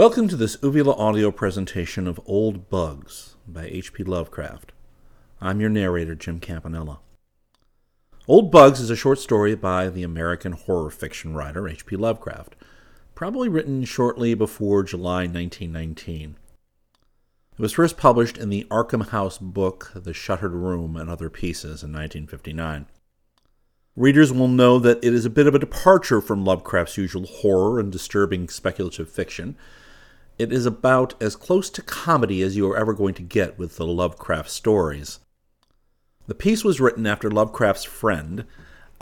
Welcome to this Uvula audio presentation of Old Bugs by H.P. Lovecraft. I'm your narrator, Jim Campanella. Old Bugs is a short story by the American horror fiction writer H.P. Lovecraft, probably written shortly before July 1919. It was first published in the Arkham House book, The Shuttered Room and Other Pieces, in 1959. Readers will know that it is a bit of a departure from Lovecraft's usual horror and disturbing speculative fiction. It is about as close to comedy as you are ever going to get with the Lovecraft stories. The piece was written after Lovecraft's friend,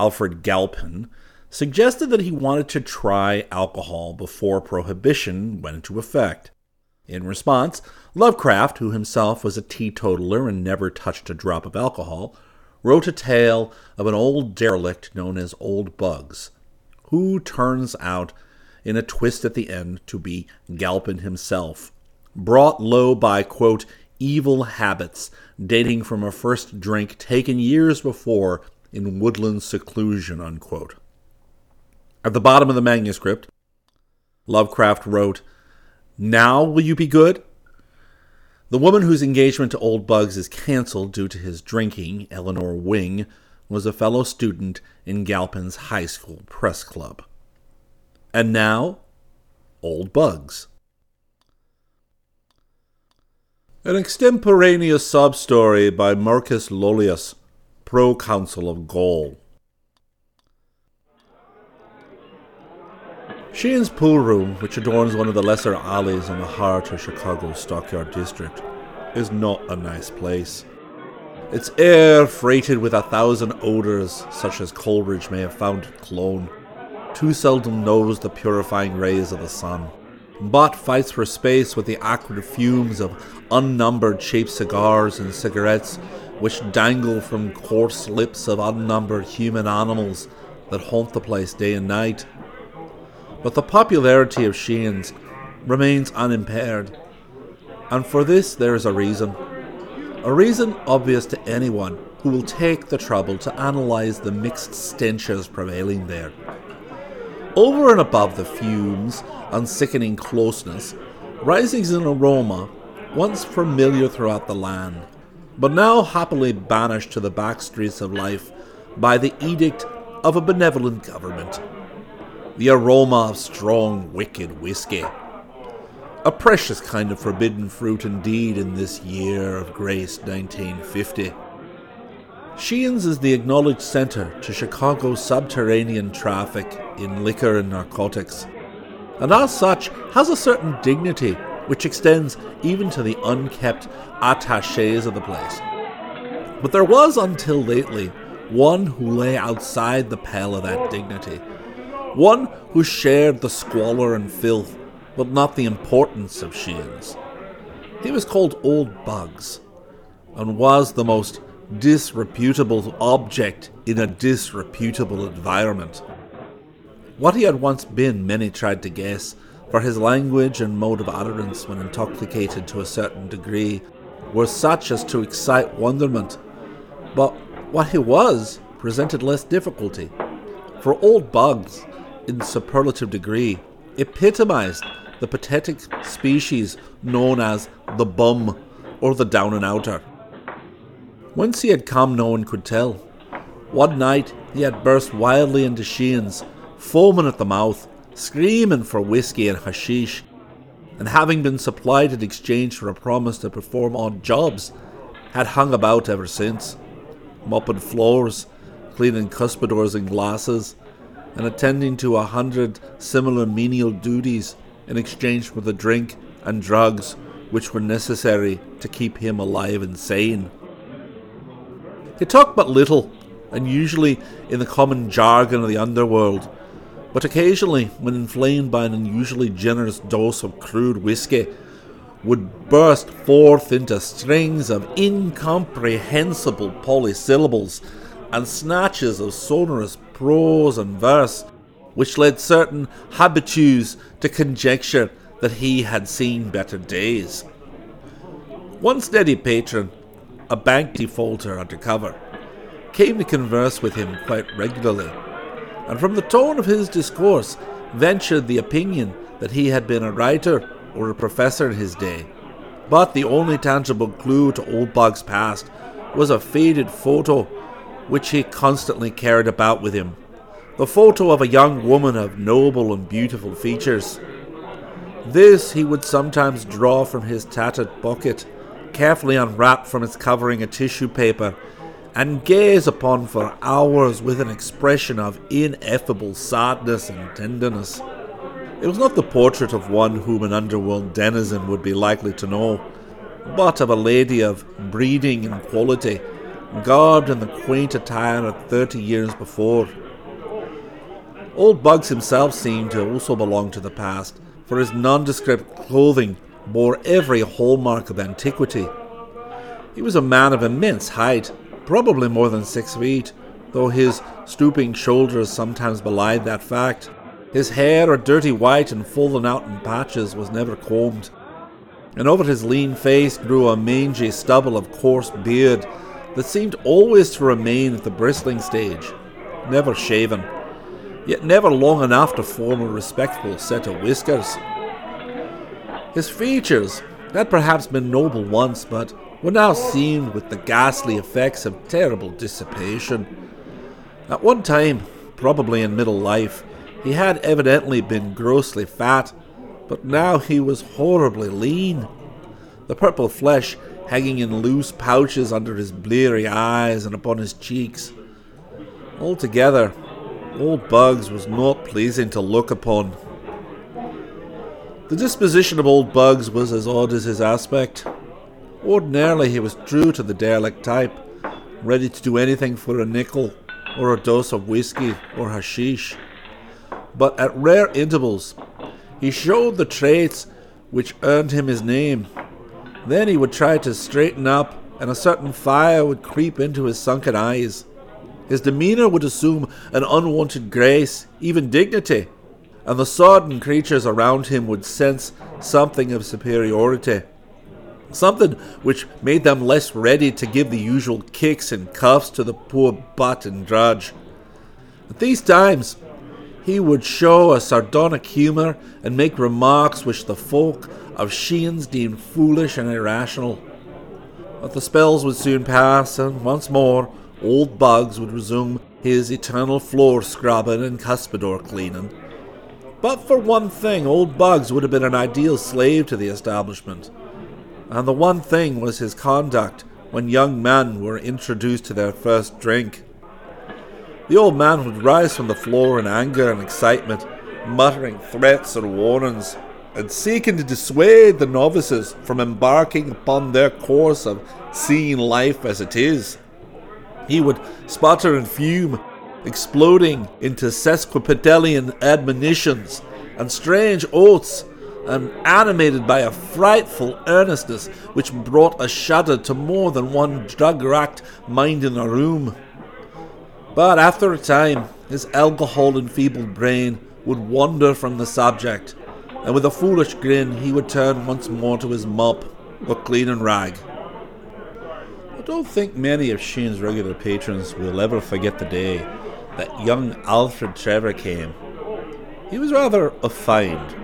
Alfred Galpin, suggested that he wanted to try alcohol before Prohibition went into effect. In response, Lovecraft, who himself was a teetotaler and never touched a drop of alcohol, wrote a tale of an old derelict known as Old Bugs, who turns out, in a twist at the end, to be Galpin himself, brought low by, quote, evil habits dating from a first drink taken years before in woodland seclusion, unquote. At the bottom of the manuscript, Lovecraft wrote, now will you be good? The woman whose engagement to Old Bugs is cancelled due to his drinking, Eleanor Wing, was a fellow student in Galpin's high school press club. And now, Old Bugs. An extemporaneous sub story by Marcus Lollius, proconsul of Gaul. Sheehan's pool room, which adorns one of the lesser alleys in the heart of Chicago's Stockyard District, is not a nice place. Its air freighted with a thousand odors, such as Coleridge may have found at Cologne, too seldom knows the purifying rays of the sun. But fights for space with the acrid fumes of unnumbered cheap cigars and cigarettes which dangle from coarse lips of unnumbered human animals that haunt the place day and night but the popularity of Sheehan's remains unimpaired. And for this there is a reason. A reason obvious to anyone who will take the trouble to analyse the mixed stenches prevailing there. Over and above the fumes and sickening closeness, rises an aroma once familiar throughout the land, but now happily banished to the back streets of life by the edict of a benevolent government the aroma of strong, wicked whiskey. A precious kind of forbidden fruit indeed in this year of grace 1950. Sheehan's is the acknowledged centre to Chicago's subterranean traffic in liquor and narcotics, and as such has a certain dignity which extends even to the unkept attaches of the place. But there was until lately one who lay outside the pale of that dignity one who shared the squalor and filth, but not the importance of Sheehan's. He was called Old Bugs, and was the most disreputable object in a disreputable environment. What he had once been, many tried to guess, for his language and mode of utterance when intoxicated to a certain degree were such as to excite wonderment. But what he was presented less difficulty. For Old Bugs in superlative degree, epitomized the pathetic species known as the bum or the down and outer. Whence he had come, no one could tell. One night he had burst wildly into Sheehan's, foaming at the mouth, screaming for whiskey and hashish, and having been supplied in exchange for a promise to perform odd jobs, had hung about ever since, mopping floors, cleaning cuspidors and glasses, and attending to a hundred similar menial duties in exchange for the drink and drugs which were necessary to keep him alive and sane. He talked but little, and usually in the common jargon of the underworld, but occasionally, when inflamed by an unusually generous dose of crude whiskey, would burst forth into strings of incomprehensible polysyllables and snatches of sonorous prose and verse, which led certain habitues to conjecture that he had seen better days. One steady patron, a bank defaulter under cover, came to converse with him quite regularly, and from the tone of his discourse ventured the opinion that he had been a writer or a professor in his day. But the only tangible clue to Old Bug's past was a faded photo which he constantly carried about with him. The photo of a young woman of noble and beautiful features. This he would sometimes draw from his tattered bucket, carefully unwrapped from its covering of tissue paper, and gaze upon for hours with an expression of ineffable sadness and tenderness. It was not the portrait of one whom an underworld denizen would be likely to know, but of a lady of breeding and quality, garbed in the quaint attire of thirty years before. Old Bugs himself seemed to also belong to the past, for his nondescript clothing bore every hallmark of antiquity. He was a man of immense height, probably more than six feet, though his stooping shoulders sometimes belied that fact. His hair, a dirty white and fallen out in patches, was never combed, and over his lean face grew a mangy stubble of coarse beard that seemed always to remain at the bristling stage, never shaven, yet never long enough to form a respectable set of whiskers. His features had perhaps been noble once, but were now seamed with the ghastly effects of terrible dissipation. At one time, probably in middle life, he had evidently been grossly fat, but now he was horribly lean. The purple flesh hanging in loose pouches under his bleary eyes and upon his cheeks. Altogether, old Bugs was not pleasing to look upon. The disposition of old Bugs was as odd as his aspect. Ordinarily, he was true to the derelict type, ready to do anything for a nickel, or a dose of whiskey, or hashish but at rare intervals he showed the traits which earned him his name. Then he would try to straighten up, and a certain fire would creep into his sunken eyes. His demeanour would assume an unwanted grace, even dignity, and the sodden creatures around him would sense something of superiority. Something which made them less ready to give the usual kicks and cuffs to the poor butt and drudge. At these times, he would show a sardonic humour and make remarks which the folk of Sheehan's deemed foolish and irrational. But the spells would soon pass, and once more old Bugs would resume his eternal floor scrubbing and cuspidor cleaning. But for one thing, old Bugs would have been an ideal slave to the establishment. And the one thing was his conduct when young men were introduced to their first drink. The old man would rise from the floor in anger and excitement, muttering threats and warnings, and seeking to dissuade the novices from embarking upon their course of seeing life as it is. He would sputter and fume, exploding into sesquipedalian admonitions and strange oaths, and animated by a frightful earnestness which brought a shudder to more than one drug racked mind in the room. But after a time, his alcohol enfeebled brain would wander from the subject, and with a foolish grin he would turn once more to his mop or cleaning rag. I don't think many of Sheehan's regular patrons will ever forget the day that young Alfred Trevor came. He was rather a find,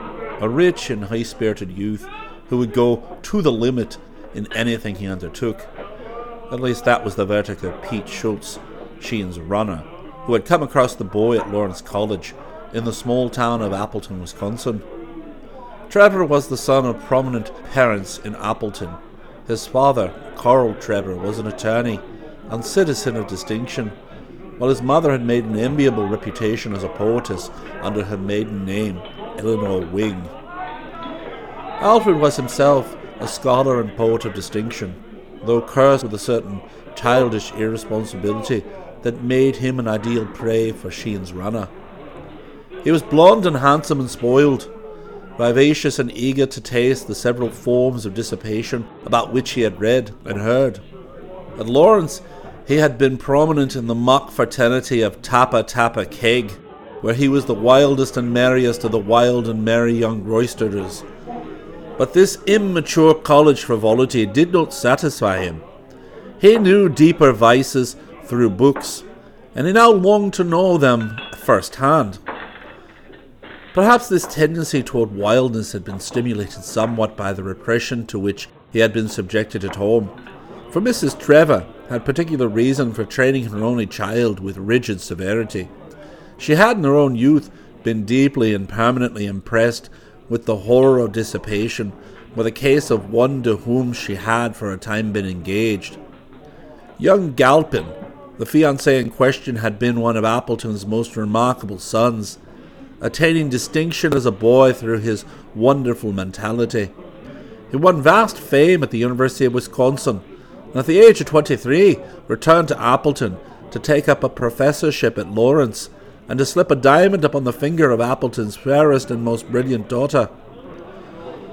a rich and high spirited youth who would go to the limit in anything he undertook. At least that was the verdict of Pete Schultz, Sheehan's runner, who had come across the boy at Lawrence College in the small town of Appleton, Wisconsin. Trevor was the son of prominent parents in Appleton. His father, Carl Trevor, was an attorney and citizen of distinction, while his mother had made an enviable reputation as a poetess under her maiden name, Eleanor Wing. Alfred was himself a scholar and poet of distinction, though cursed with a certain childish irresponsibility that made him an ideal prey for Sheehan's runner. He was blond and handsome and spoiled, vivacious and eager to taste the several forms of dissipation about which he had read and heard. At Lawrence, he had been prominent in the mock fraternity of Tappa Tappa Keg, where he was the wildest and merriest of the wild and merry young roisterers. But this immature college frivolity did not satisfy him. He knew deeper vices through books, and he now longed to know them firsthand. Perhaps this tendency toward wildness had been stimulated somewhat by the repression to which he had been subjected at home, for Mrs. Trevor had particular reason for training her only child with rigid severity. She had in her own youth been deeply and permanently impressed with the horror of dissipation with a case of one to whom she had for a time been engaged. Young Galpin, the fiancé in question, had been one of Appleton's most remarkable sons, attaining distinction as a boy through his wonderful mentality. He won vast fame at the University of Wisconsin, and at the age of 23 returned to Appleton to take up a professorship at Lawrence and to slip a diamond upon the finger of Appleton's fairest and most brilliant daughter.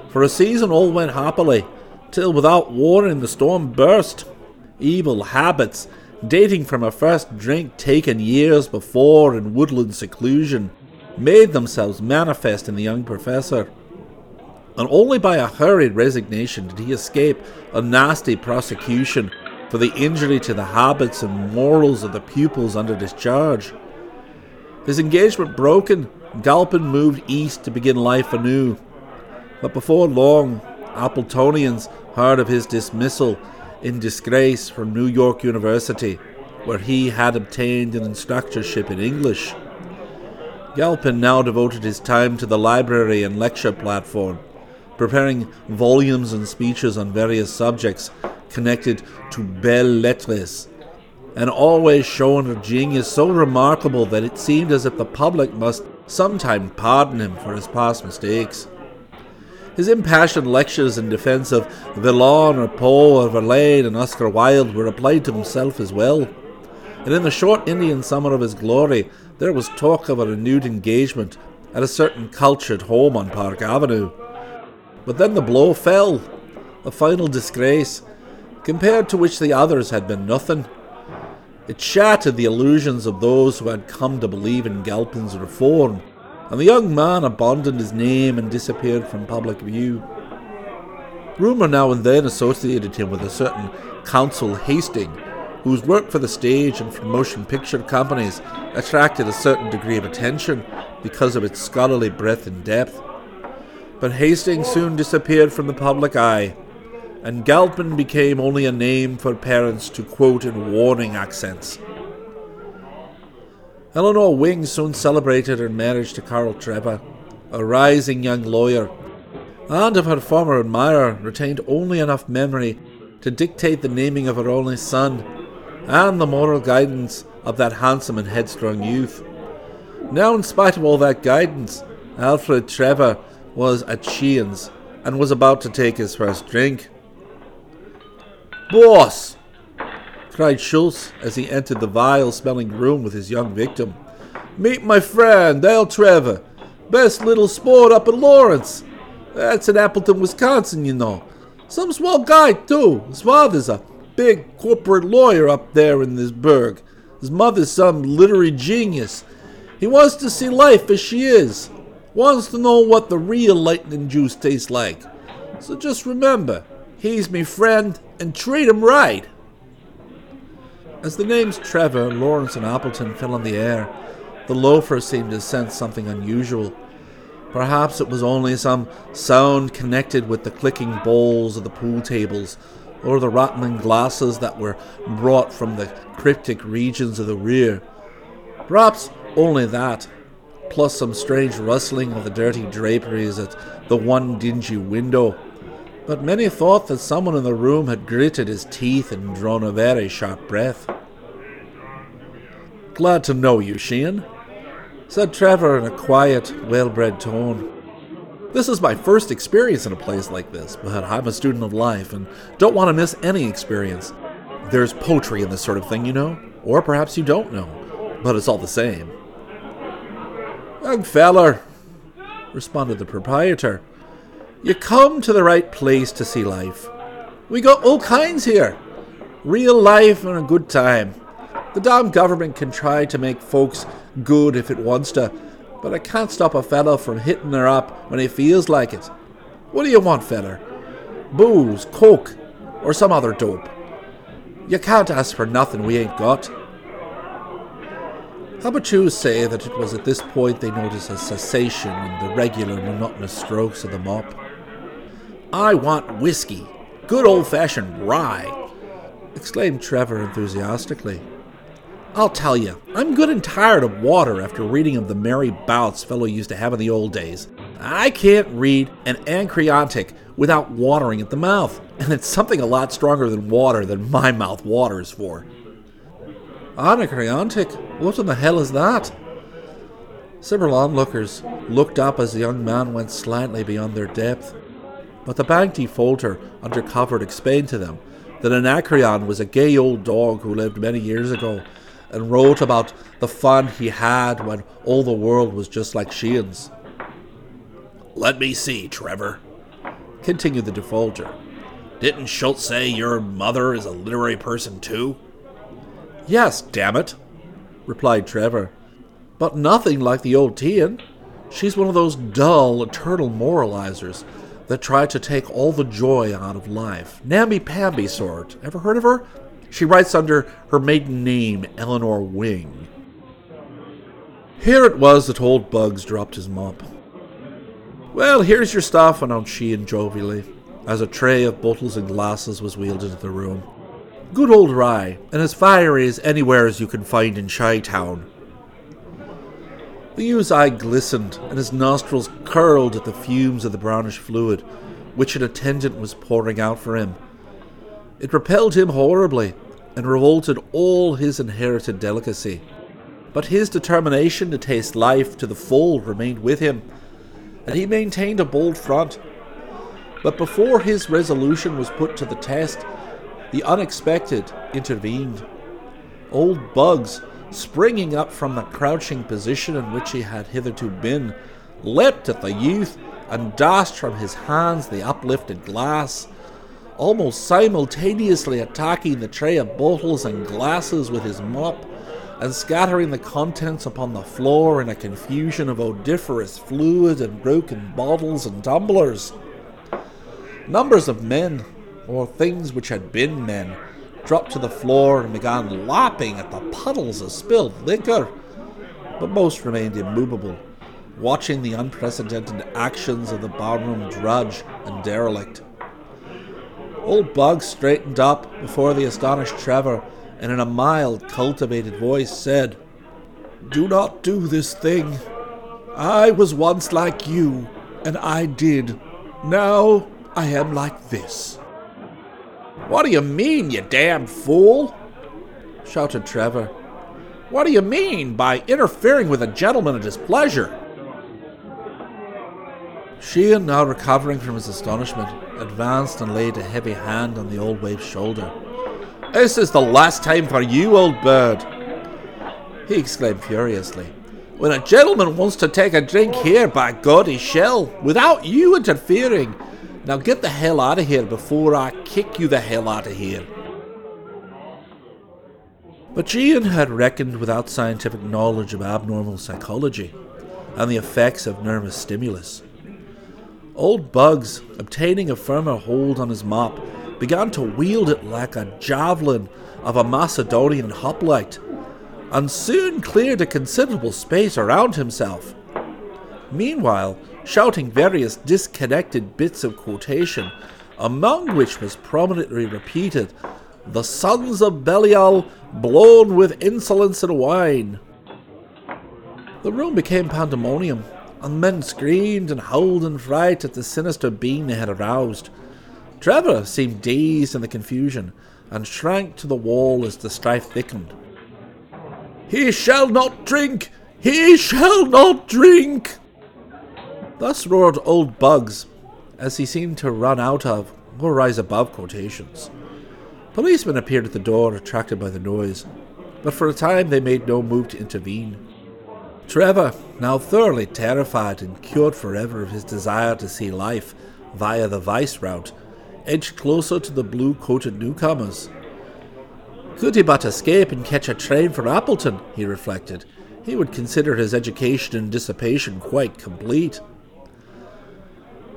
For a season all went happily, till without warning the storm burst. Evil habits, dating from a first drink taken years before in woodland seclusion, made themselves manifest in the young professor. And only by a hurried resignation did he escape a nasty prosecution for the injury to the habits and morals of the pupils under discharge. His engagement broken, Galpin moved east to begin life anew. But before long, Appletonians heard of his dismissal in disgrace from New York University, where he had obtained an instructorship in English. Galpin now devoted his time to the library and lecture platform, preparing volumes and speeches on various subjects connected to belles lettres, and always showing a genius so remarkable that it seemed as if the public must sometime pardon him for his past mistakes. His impassioned lectures in defence of Villon or Poe or Verlaine and Oscar Wilde were applied to himself as well. And in the short Indian summer of his glory, there was talk of a renewed engagement at a certain cultured home on Park Avenue. But then the blow fell, a final disgrace, compared to which the others had been nothing. It shattered the illusions of those who had come to believe in Galpin's reform, and the young man abandoned his name and disappeared from public view. Rumour now and then associated him with a certain Consul Hastings, whose work for the stage and for motion picture companies attracted a certain degree of attention because of its scholarly breadth and depth. But Hastings soon disappeared from the public eye, and Galpin became only a name for parents to quote in warning accents. Eleanor Wing soon celebrated her marriage to Carl Trevor, a rising young lawyer, and of her former admirer retained only enough memory to dictate the naming of her only son and the moral guidance of that handsome and headstrong youth. Now, in spite of all that guidance, Alfred Trevor was at Sheehan's and was about to take his first drink. Boss! cried Schultz as he entered the vile smelling room with his young victim. Meet my friend, Al Trevor. Best little sport up at Lawrence. That's in Appleton, Wisconsin, you know. Some swell guy, too. His father's a big corporate lawyer up there in this burg. His mother's some literary genius. He wants to see life as she is. Wants to know what the real lightning juice tastes like. So just remember, he's me friend and treat him right. As the names Trevor, Lawrence, and Appleton fell on the air, the loafer seemed to sense something unusual. Perhaps it was only some sound connected with the clicking bowls of the pool tables or the rattling glasses that were brought from the cryptic regions of the rear. Perhaps only that, plus some strange rustling of the dirty draperies at the one dingy window. But many thought that someone in the room had gritted his teeth and drawn a very sharp breath. Glad to know you, Sheehan, said Trevor in a quiet, well bred tone. This is my first experience in a place like this, but I'm a student of life and don't want to miss any experience. There's poetry in this sort of thing, you know, or perhaps you don't know, but it's all the same. Young feller, responded the proprietor, you come to the right place to see life. We got all kinds here. Real life and a good time. The damn government can try to make folks good if it wants to, but I can't stop a fellow from hitting her up when he feels like it. What do you want, feller? Booze, coke, or some other dope? You can't ask for nothing we ain't got. Habitues say that it was at this point they noticed a cessation in the regular monotonous strokes of the mop. I want whiskey, good old fashioned rye, exclaimed Trevor enthusiastically. I'll tell you, I'm good and tired of water after reading of the merry bouts fellow used to have in the old days. I can't read an Anacreontic without watering at the mouth, and it's something a lot stronger than water than my mouth waters for. Anacreontic? What in the hell is that? Several onlookers looked up as the young man went slightly beyond their depth, but the bank defaulter under cover explained to them that Anacreon was a gay old dog who lived many years ago and wrote about the fun he had when all the world was just like Sheehan's. Let me see, Trevor, continued the defaulter. Didn't Schultz say your mother is a literary person too? Yes, damn it, replied Trevor. But nothing like the old Teian. She's one of those dull, eternal moralizers that try to take all the joy out of life. Namby-pamby sort. Ever heard of her? She writes under her maiden name, Eleanor Wing. Here it was that old Bugs dropped his mop. Well, here's your stuff, announced Sheehan jovially, as a tray of bottles and glasses was wheeled into the room. Good old rye, and as fiery as anywhere as you can find in Shy Town. The youth's eye glistened, and his nostrils curled at the fumes of the brownish fluid, which an attendant was pouring out for him. It repelled him horribly, and revolted all his inherited delicacy. But his determination to taste life to the full remained with him, and he maintained a bold front. But before his resolution was put to the test, the unexpected intervened. Old Bugs, springing up from the crouching position in which he had hitherto been, leapt at the youth and dashed from his hands the uplifted glass, almost simultaneously attacking the tray of bottles and glasses with his mop and scattering the contents upon the floor in a confusion of odoriferous fluid and broken bottles and tumblers. Numbers of men, or things which had been men, dropped to the floor and began lapping at the puddles of spilled liquor. But most remained immovable, watching the unprecedented actions of the barroom drudge and derelict. Old Bugs straightened up before the astonished Trevor and in a mild, cultivated voice said, Do not do this thing. I was once like you, and I did. Now I am like this. What do you mean, you damned fool? shouted Trevor. What do you mean by interfering with a gentleman at his pleasure? Sheehan, now recovering from his astonishment, advanced and laid a heavy hand on the old waif's shoulder. This is the last time for you, old bird, he exclaimed furiously. When a gentleman wants to take a drink here, by God, he shall, without you interfering. Now get the hell out of here before I kick you the hell out of here. But Sheehan had reckoned without scientific knowledge of abnormal psychology and the effects of nervous stimulus. Old Bugs, obtaining a firmer hold on his mop, began to wield it like a javelin of a Macedonian hoplite, and soon cleared a considerable space around himself. Meanwhile, shouting various disconnected bits of quotation, among which was prominently repeated, The sons of Belial, blown with insolence and wine. The room became pandemonium, and men screamed and howled in fright at the sinister being they had aroused. Trevor seemed dazed in the confusion, and shrank to the wall as the strife thickened. He shall not drink! He shall not drink! Thus roared old Bugs, as he seemed to run out of or rise above quotations. Policemen appeared at the door, attracted by the noise, but for a time they made no move to intervene. Trevor, now thoroughly terrified and cured forever of his desire to see life via the vice route, edged closer to the blue coated newcomers. Could he but escape and catch a train for Appleton, he reflected, he would consider his education and dissipation quite complete.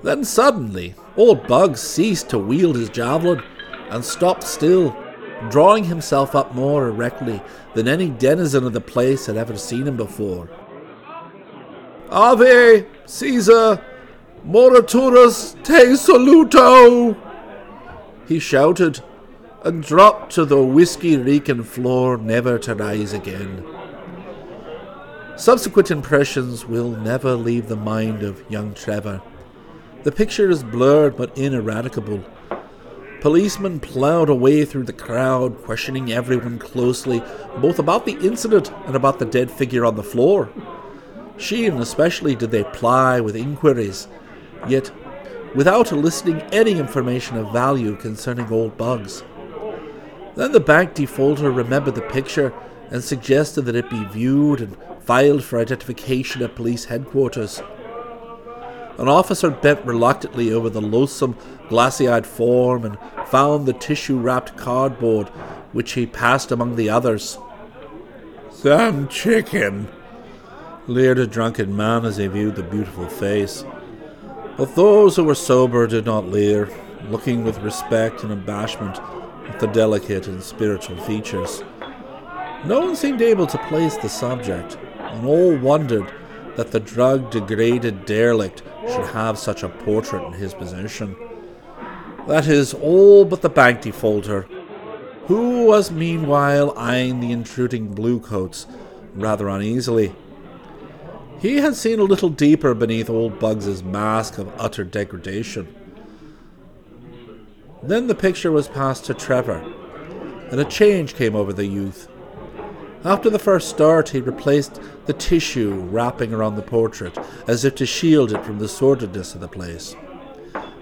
Then suddenly, old Bugs ceased to wield his javelin and stopped still, drawing himself up more erectly than any denizen of the place had ever seen him before. Ave, Caesar, Moriturus te saluto! He shouted, and dropped to the whiskey reeking floor, never to rise again. Subsequent impressions will never leave the mind of young Trevor. The picture is blurred but ineradicable. Policemen ploughed away through the crowd, questioning everyone closely, both about the incident and about the dead figure on the floor. Sheehan especially did they ply with inquiries, yet without eliciting any information of value concerning old Bugs. Then the bank defaulter remembered the picture and suggested that it be viewed and filed for identification at police headquarters. An officer bent reluctantly over the loathsome, glassy eyed form and found the tissue wrapped cardboard, which he passed among the others. Some chicken, leered a drunken man as he viewed the beautiful face. But those who were sober did not leer, looking with respect and abashment at the delicate and spiritual features. No one seemed able to place the subject, and all wondered that the drug degraded derelict should have such a portrait in his possession. That is, all but the bank defaulter, who was meanwhile eyeing the intruding bluecoats rather uneasily. He had seen a little deeper beneath old Bugs's mask of utter degradation. Then the picture was passed to Trevor, and a change came over the youth. After the first start, he replaced the tissue wrapping around the portrait, as if to shield it from the sordidness of the place.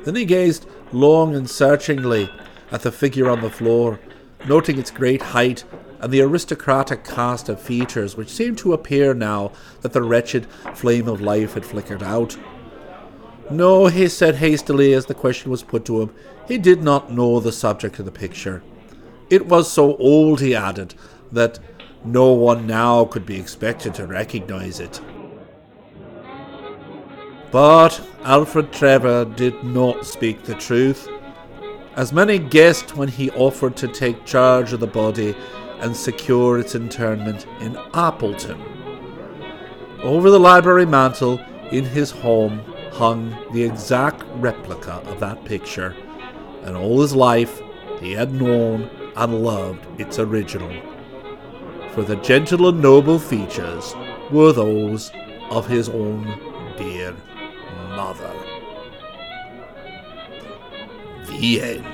Then he gazed long and searchingly at the figure on the floor, noting its great height and the aristocratic cast of features which seemed to appear now that the wretched flame of life had flickered out. No, he said hastily as the question was put to him, he did not know the subject of the picture. It was so old, he added, that no one now could be expected to recognize it. But Alfred Trevor did not speak the truth, as many guessed when he offered to take charge of the body and secure its interment in Appleton. Over the library mantel in his home hung the exact replica of that picture, and all his life he had known and loved its original for the gentle and noble features were those of his own dear mother. The end.